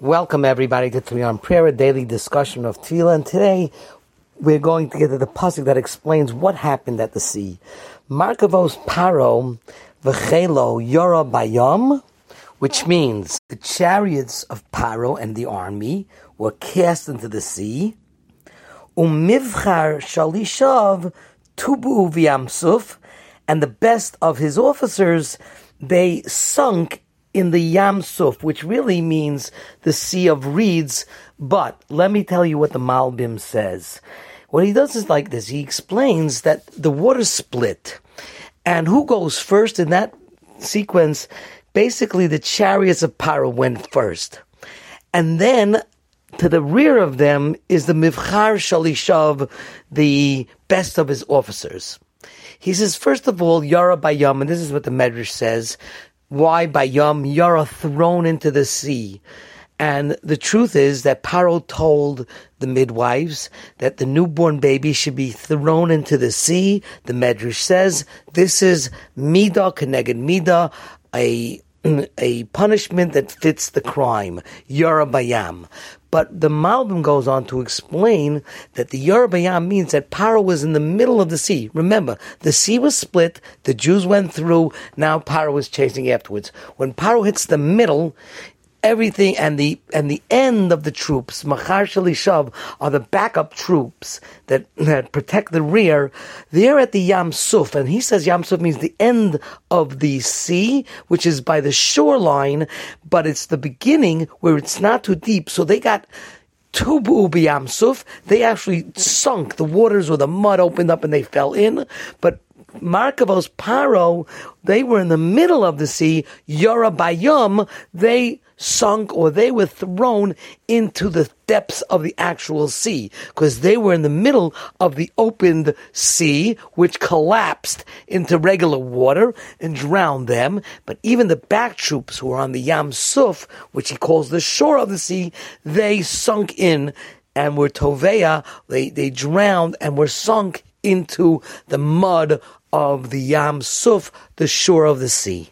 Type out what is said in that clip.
Welcome everybody to Tefillah Prayer, a daily discussion of Tefillah, and today we're going to get to the pasuk that explains what happened at the sea. Markavos Paro v'chelo Yora Bayom, which means the chariots of Paro and the army were cast into the sea. Umivchar Shalishav Tubu V'Yamsuf, and the best of his officers they sunk in the Yam Suf, which really means the Sea of Reeds. But let me tell you what the Malbim says. What he does is like this. He explains that the water split. And who goes first in that sequence? Basically, the chariots of Paro went first. And then to the rear of them is the Mivchar Shalishav, the best of his officers. He says, first of all, Yara Bayam, and this is what the Medrash says, why by Yom Yara thrown into the sea. And the truth is that Paro told the midwives that the newborn baby should be thrown into the sea. The Medrash says this is Mida Keneged Mida, a a punishment that fits the crime, Yorabayam. But the Malbim goes on to explain that the Yorabayam means that Paro was in the middle of the sea. Remember, the sea was split, the Jews went through, now Paro is chasing afterwards. When Paro hits the middle, everything and the and the end of the troops, Machar Shalishav, are the backup troops that, that protect the rear. They're at the Yam Suf, and he says Yam Suf means the end of the sea, which is by the shoreline, but it's the beginning where it's not too deep. So they got Tubu Suf. They actually sunk. The waters or the mud opened up and they fell in, but Markavos Paro, they were in the middle of the sea. Yorabayum, they sunk or they were thrown into the depths of the actual sea because they were in the middle of the opened sea, which collapsed into regular water and drowned them. But even the back troops who were on the Yam Suf, which he calls the shore of the sea, they sunk in and were toveya they, they drowned and were sunk into the mud of the Yam Suf, the shore of the sea.